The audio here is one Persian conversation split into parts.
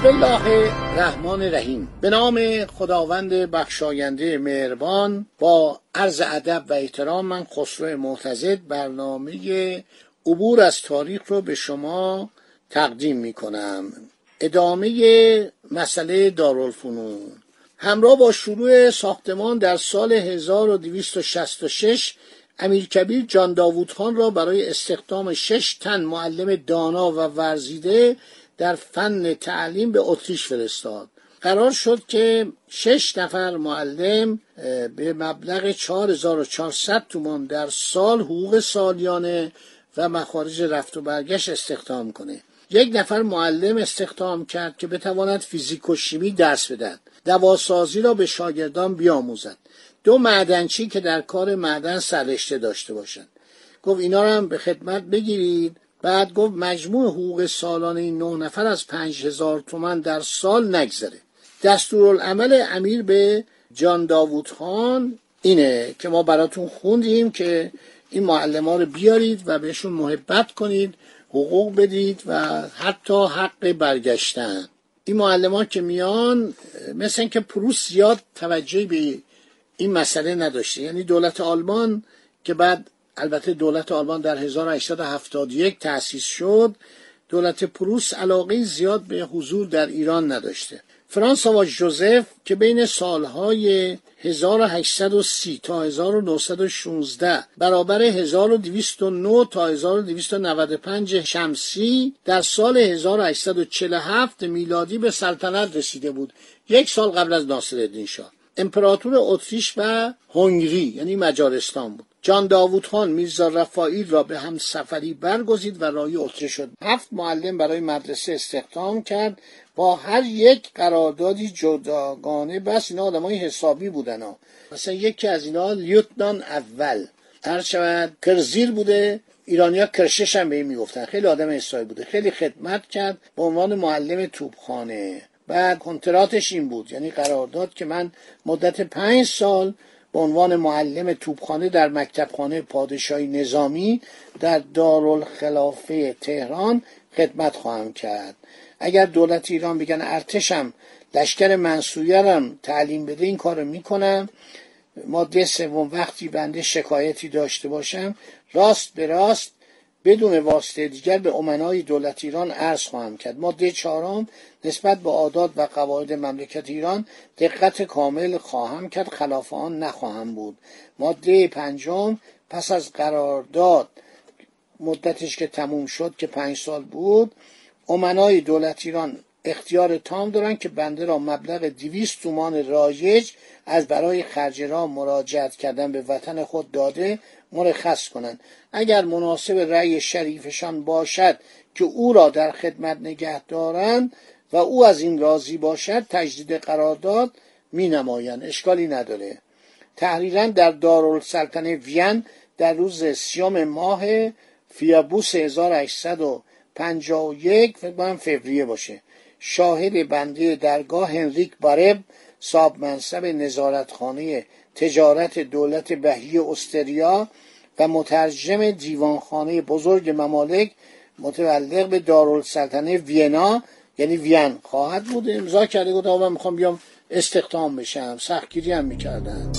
بسم الله الرحمن الرحیم. به نام خداوند بخشاینده مهربان با عرض ادب و احترام من خسرو معتزد برنامه عبور از تاریخ رو به شما تقدیم می کنم ادامه مسئله دارالفنون. همراه با شروع ساختمان در سال 1266 امیر کبیر جان داوود خان را برای استخدام شش تن معلم دانا و ورزیده در فن تعلیم به اتریش فرستاد. قرار شد که شش نفر معلم به مبلغ 4400 تومان در سال حقوق سالیانه و مخارج رفت و برگشت استخدام کنه. یک نفر معلم استخدام کرد که بتواند فیزیک و شیمی درس بدهد. دواسازی را به شاگردان بیاموزد. دو معدنچی که در کار معدن سررشته داشته باشند. گفت اینا رو هم به خدمت بگیرید. بعد گفت مجموع حقوق سالانه این نه نفر از پنج هزار تومن در سال نگذره. دستورالعمل امیر به جان داوود خان اینه که ما براتون خوندیم که این معلم ها رو بیارید و بهشون محبت کنید حقوق بدید و حتی حق برگشتن. این معلم ها که میان مثل اینکه پروس زیاد توجهی به این مسئله نداشته. یعنی دولت آلمان که بعد البته دولت آلمان در 1871 تأسیس شد. دولت پروس علاقه زیاد به حضور در ایران نداشته. فرانسوا جوزف که بین سالهای 1830 تا 1916 برابر 1209 تا 1295 شمسی در سال 1847 میلادی به سلطنت رسیده بود. یک سال قبل از ناصرالدین شاه. امپراتور اتریش و هنگری یعنی مجارستان بود. جان داوود خان میرزا رفائیل را به هم سفری برگزید و راهی اتریش شد. هفت معلم برای مدرسه استخدام کرد. با هر یک قراردادی جداگانه بس اینا آدمای حسابی بودن ها. مثلا یکی از اینا لیوتنان اول. هر شود کرزیر بوده ایرانیا کرشش هم به این می‌گفتن. خیلی آدم حسابی بوده. خیلی خدمت کرد به عنوان معلم توپخانه. بعد کنتراتش این بود. یعنی قرارداد که من مدت پنج سال به عنوان معلم توپخانه در مکتبخانه پادشاهی نظامی در دارالخلافه تهران خدمت خواهم کرد. اگر دولت ایران بگن ارتشم لشکر منصوریرم تعلیم بده این کارو می‌کنم. ماده سوم وقتی بنده شکایتی داشته باشم راست به راست بدون واسطه دیگر به امنای دولت ایران عرض خواهم کرد. ماده چهارم نسبت به عادات و قواعد مملکت ایران دقت کامل خواهم کرد. خلاف آن نخواهم بود. ماده پنجم پس از قرارداد مدتش که تموم شد که پنج سال بود امنای دولت ایران اختیار تام دارن که بنده را مبلغ دیویست تومان رایج از برای خرج را مراجعت کردن به وطن خود داده مرخص کنند اگر مناسب رأی شریفشان باشد که او را در خدمت نگه دارند و او از این راضی باشد تجدید قرارداد می نمایند اشکالی نداره. تحریرا در دارالسلطنه وین در روز سیام ماه فیابوس 1851 فکر فوریه باشه. شاهد بنده درگاه هنریک بارب صاحب منصب نظارتخانه تجارت دولت بهی استریا و مترجم دیوانخانه بزرگ ممالک متعلق به دارالسلطنه وینا یعنی وین خواهد بود. امضا کرده گفت من می‌خوام بیام استخدام بشم. سختگیری هم می‌کردن.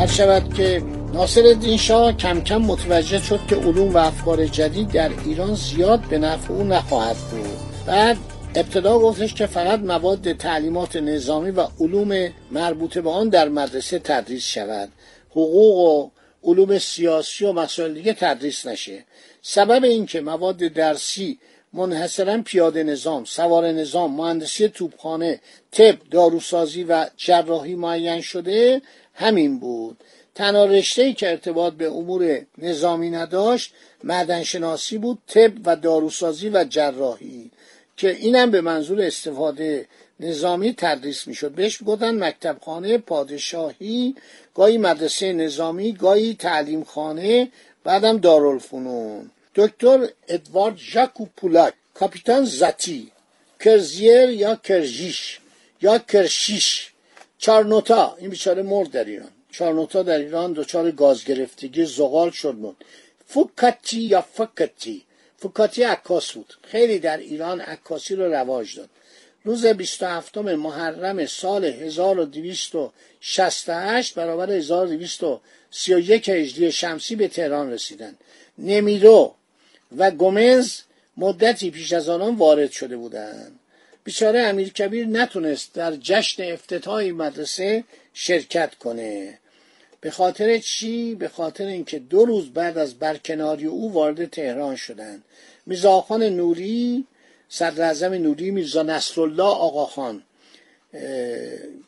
هر شود که ناصر الدین شاه کم کم متوجه شد که علوم و افکار جدید در ایران زیاد به نفع او نخواهد بود. بعد ابتدا گفتش که فقط مواد تعلیمات نظامی و علوم مربوط به آن در مدرسه تدریس شود. حقوق و علوم سیاسی و مسائل دیگه تدریس نشه. سبب اینکه مواد درسی منحصرا پیاده نظام سوار نظام مهندسی توپخانه طب داروسازی و جراحی معین شده همین بود. تنها رشته که ارتباط به امور نظامی نداشت معدنشناسی بود طب و داروسازی و جراحی که اینم به منظور استفاده نظامی تدریس می‌شد. بهش گفتن مکتبخانه پادشاهی گاهی مدرسه نظامی گاهی تعلیم خانه بعدم دارالفنون. دکتر ادوارد ژاکو پولاک کاپیتان زتی کرزیر یا کرژیش یا کرشیش. چارنوتا این بیچاره مرد در ایران. چارنوتا در ایران دچار گاز گرفتگی زغال شد مرد فوکاتی یا فکتی فوکاتی عکاس بود. خیلی در ایران عکاسی رو رواج داد. روز 27 محرم سال 1268 برابر 1231 هجری شمسی به تهران رسیدند نمیرو و گومز مدتی پیش از آنان وارد شده بودند. بیچاره امیر کبیر نتونست در جشن افتتاح مدرسه شرکت کنه. به خاطر چی؟ به خاطر اینکه دو روز بعد از برکناری او وارد تهران شدند. میرزاخان نوری صدر نوری میرزا نصرالله آقاخان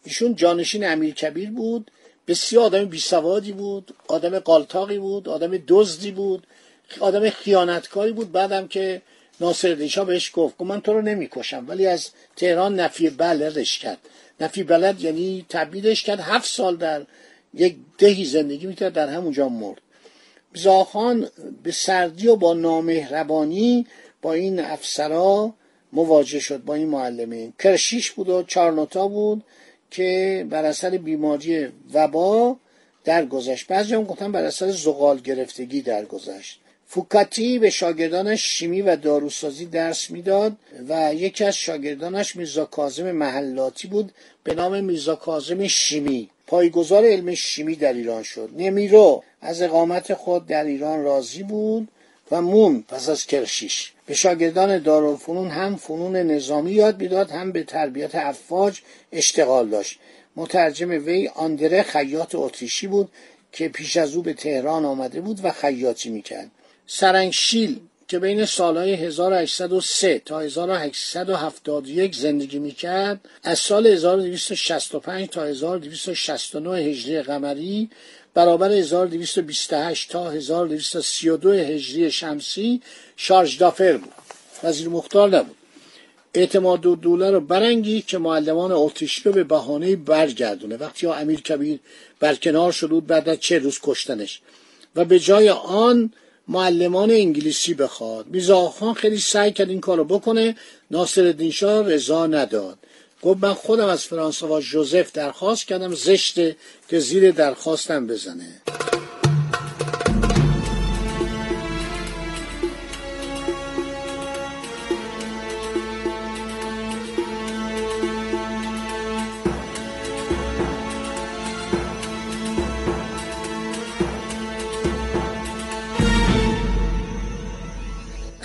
ایشون جانشین امیر کبیر بود. بسیار آدم بیسوادی بود آدم قالتاقی بود آدم دزدی بود. آدم خیانتکاری بود بعدم که ناصر دیشا بهش گفت من تو رو نمی‌کشم. ولی از تهران نفی بلدش کرد. نفی بلد یعنی تبدیلش کرد. هفت سال در یک دهی زندگی می‌کرد در همونجا مرد. بیزاخان به سردی و با نامهربانی با این افسرا مواجه شد با این معلمین کرشیش بود و چارنوتا بود که بر اثر بیماری وبا درگذشت. بعضی هم گفتن بر اثر زغال گرفتگی درگذشت. فوکاتی به شاگردانش شیمی و داروسازی درس می‌داد و یکی از شاگردانش میرزا کازم محلاتی بود به نام میرزا کازم شیمی. پایگزار علم شیمی در ایران شد. نمیرو از اقامت خود در ایران راضی بود و مون پس از کرشیش. به شاگردان دارالفنون هم فنون نظامی یاد می‌داد هم به تربیت افواج اشتغال داشت. مترجم وی آندره خیاط اتریشی بود که پیش از او به تهران آمده بود و خیاطی می‌کرد. سرنگشیل که بین سالهای 1803 تا 1871 زندگی می‌کرد از سال 1265 تا 1269 هجری قمری برابر 1228 تا 1232 هجری شمسی شارژ دافر بود. وزیر مختار نبود. اعتماد و دوله رو برنگی که معلمان اتریشی به بهانه برگردونه. وقتی امیر کبیر برکنار شد بود بعد از چه روز کشتنش. و به جای آن معلمان انگلیسی بخواد. میرزا خیلی سعی کرد این کارو بکنه. ناصر شاه رضا نداد. گفت من خودم از فرانسوا جوزف درخواست کردم زشته که زیر درخواستم بزنه.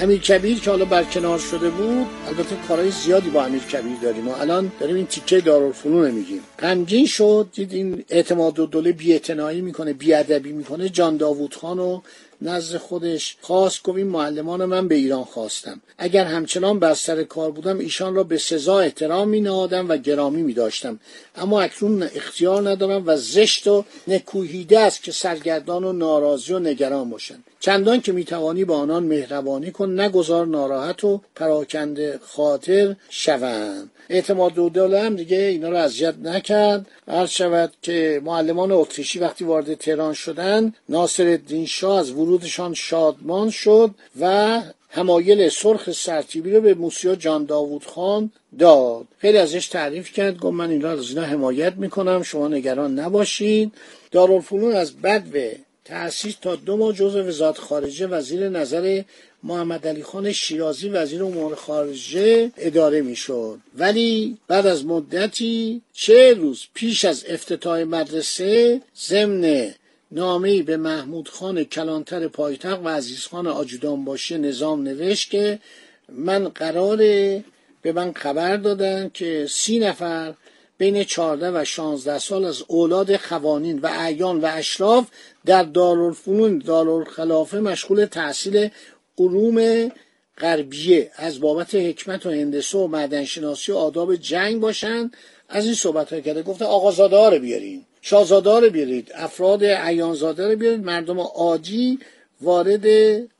امیر کبیر که حالا برکنار شده بود البته کارهای زیادی با امیر کبیر داریم و الان داریم این تیکه دارالفنون میگیم. غمگین شد دید این اعتماد و دوله بیاعتنایی می‌کنه بیادبی می‌کنه. جان داوود خان و نزد خودش خواست گفت این معلمان من به ایران خواستم. اگر همچنان بر سر کار بودم ایشان را به سزا احترام می و گرامی می داشتم اما اکنون اختیار ندارم و زشت و نکوهیده است که سرگردان و ناراضی و نگران باشند. چندان که می‌توانی با آنان مهربانی کن نگذار ناراحت و پراکنده خاطر شوند. اعتماد و دوله هم دیگه اینا رو اذیت نکرد. عرض شود که معلمان اتریشی وقتی وارد تهران شدن ناصر الدین شاه از ورودشان شادمان شد و همایل سرخ سرتیبی رو به موسیا جان داوود خان داد. خیلی ازش تعریف کرد گفت من اینا از اینا حمایت می‌کنم شما نگران نباشید دارالفنون از بدو تأسیس تا دو ماه جزء وزارت خارجه وزیر نظر محمد علی خان شیرازی وزیر امور خارجه اداره می‌شد. ولی بعد از مدتی چه روز پیش از افتتاح مدرسه ضمن نامه به محمود خان کلانتر پایتخت و عزیز خان آجودان باشه نظام نوشت که من قراره به من خبر دادن که سی نفر بین 14 و 16 سال از اولاد خوانین و اعیان و اشراف در دارالفنون دارالخلافه مشغول تحصیل علوم غربیه. از بابت حکمت و هندسه و معدنشناسی و آداب جنگ باشن از این صحبت های کرده گفته آقازاده ها رو بیارین شاهزاده رو بیارید افراد عیانزاده رو بیارید مردم عادی وارد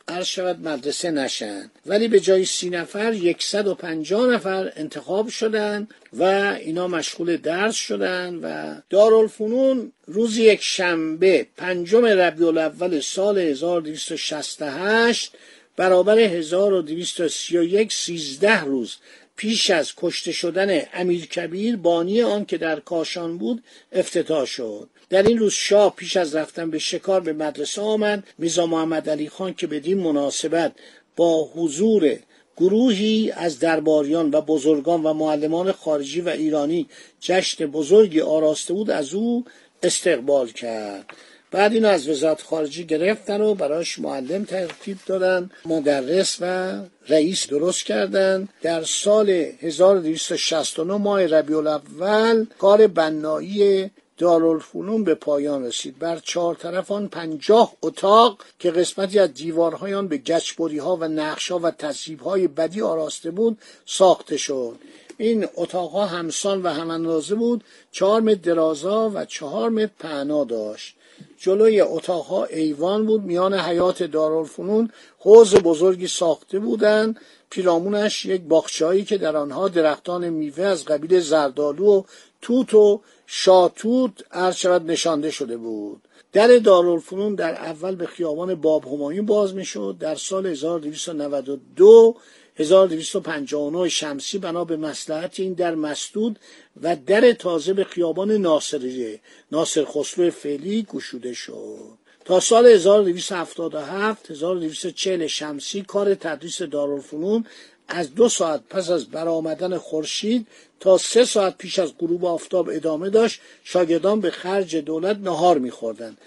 عرض شود مدرسه نشن. ولی به جای سی نفر یکصد و پنجاه نفر انتخاب شدن و اینا مشغول درس شدن و دارالفنون روز یک شنبه پنجم ربیع الاول سال 1268 برابر 1231 سیزده روز پیش از کشته شدن امیر کبیر بانی آن که در کاشان بود افتتاح شد. در این روز شاه پیش از رفتن به شکار به مدرسه آمد. میزا محمد علی خان که بدین مناسبت با حضور گروهی از درباریان و بزرگان و معلمان خارجی و ایرانی جشن بزرگی آراسته بود از او استقبال کرد. بعد اینو از وزارت خارجی گرفتن و براش معلم ترتیب دادن. مدرس و رئیس درست کردن. در سال 1269 ماه ربیع الاول کار بنایی دارالفنون به پایان رسید. بر چهار طرف آن پنجاه اتاق که قسمتی از دیوارهای آن به گچبری ها و نقش ها و تصیب های بدی آراسته بود ساخته شد. این اتاقها همسان و هم اندازه بود چهار متر درازا و چهار متر پهنا داشت. جلوی اتاقها ایوان بود. میان حیات دارالفنون حوز بزرگی ساخته بودند. پیرامونش یک باغچه‌ای که در آنها درختان میوه از قبیل زردالو و توت و شاتوت شود نشانده شده بود. در دارالفنون در اول به خیابان باب همایون باز می‌شد. در سال 1292 1259 شمسی بنا به مسلحت این در مسدود و در تازه به خیابان ناصریه ناصر خسرو فعلی گشوده شد. تا سال 1277 1240 شمسی کار تدریس دارالفنون از دو ساعت پس از برآمدن خورشید تا سه ساعت پیش از غروب آفتاب ادامه داشت شاگردان به خرج دولت نهار میخوردند.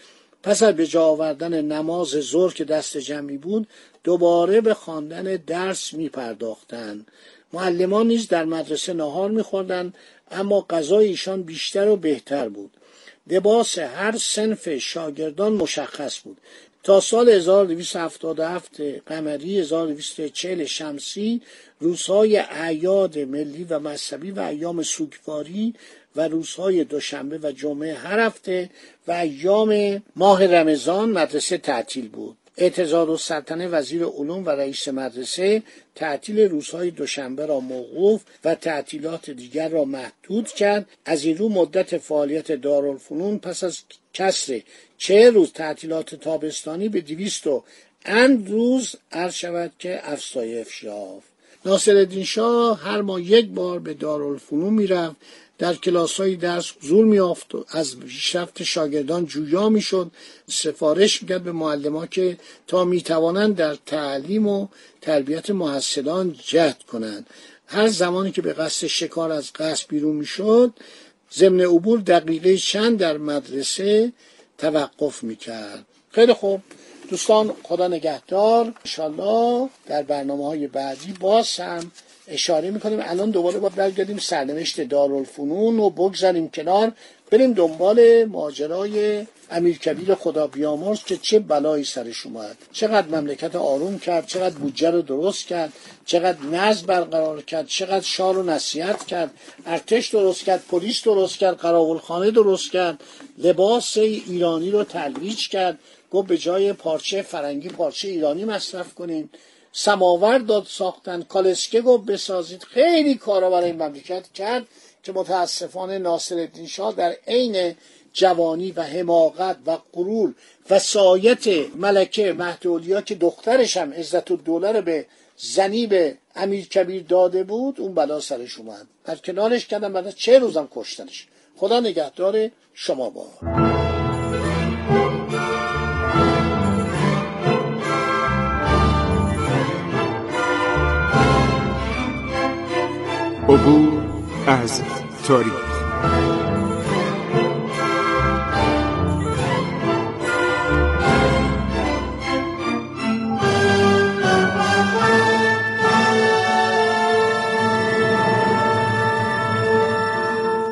پس از به آوردن نماز ظهر که دست جمعی بود دوباره به خواندن درس می پرداختن. معلمان نیز در مدرسه نهار میخوردند اما غذای ایشان بیشتر و بهتر بود. لباس هر سنف شاگردان مشخص بود. تا سال 1277 قمری 1240 شمسی روزهای اعیاد ملی و مذهبی و ایام سوگواری و روزهای دوشنبه و جمعه هر هفته و ایام ماه رمضان مدرسه تعطیل بود. اعتزاد و سلطنه وزیر علوم و رئیس مدرسه تعطیل روزهای دوشنبه را موقوف و تعطیلات دیگر را محدود کرد. از این رو مدت فعالیت دارالفنون پس از کسر چه روز تعطیلات تابستانی به دویست و اند روز عرض شود که افزایش یافت. ناصر شاه هر ماه یک بار به دارالفنون می‌رفت. در کلاس های درس حضور میافت و از پیشرفت شاگردان جویا می‌شد. سفارش می‌کرد به معلم که تا می‌توانند در تعلیم و تربیت محصلان جهد کنند. هر زمانی که به قصد شکار از قصد بیرون می‌شد ضمن عبور دقیقه چند در مدرسه توقف می‌کرد. خیلی خوب. دوستان خدا نگهدار. انشالله در برنامه های بعدی باز هم اشاره می‌کنیم. الان دوباره با برگردیم سرنوشت دارالفنون و بگذاریم کنار. بریم دنبال ماجرای امیر کبیر خدا بیامرز که چه بلایی سرش اومد چقدر مملکت آروم کرد چقدر بودجه رو درست کرد چقدر نزد برقرار کرد چقدر شار و نصیحت کرد ارتش درست کرد پلیس درست کرد قراولخانه درست کرد لباس ایرانی رو ترویج کرد گفت به جای پارچه فرنگی پارچه ایرانی مصرف کنیم سماور داد ساختن کالسکه گفت بسازید. خیلی کارا برای این مملکت کرد که متاسفانه ناصر شاه در عین جوانی و حماقت و قرول و سایت ملکه مهدولیا که دخترش هم عزت الدوله رو به زنی به امیر کبیر داده بود اون بلا سرش اومد. در کنارش کردن بعد چه روزم کشتنش. خدا نگهدار شما با. عبور از تاریخ.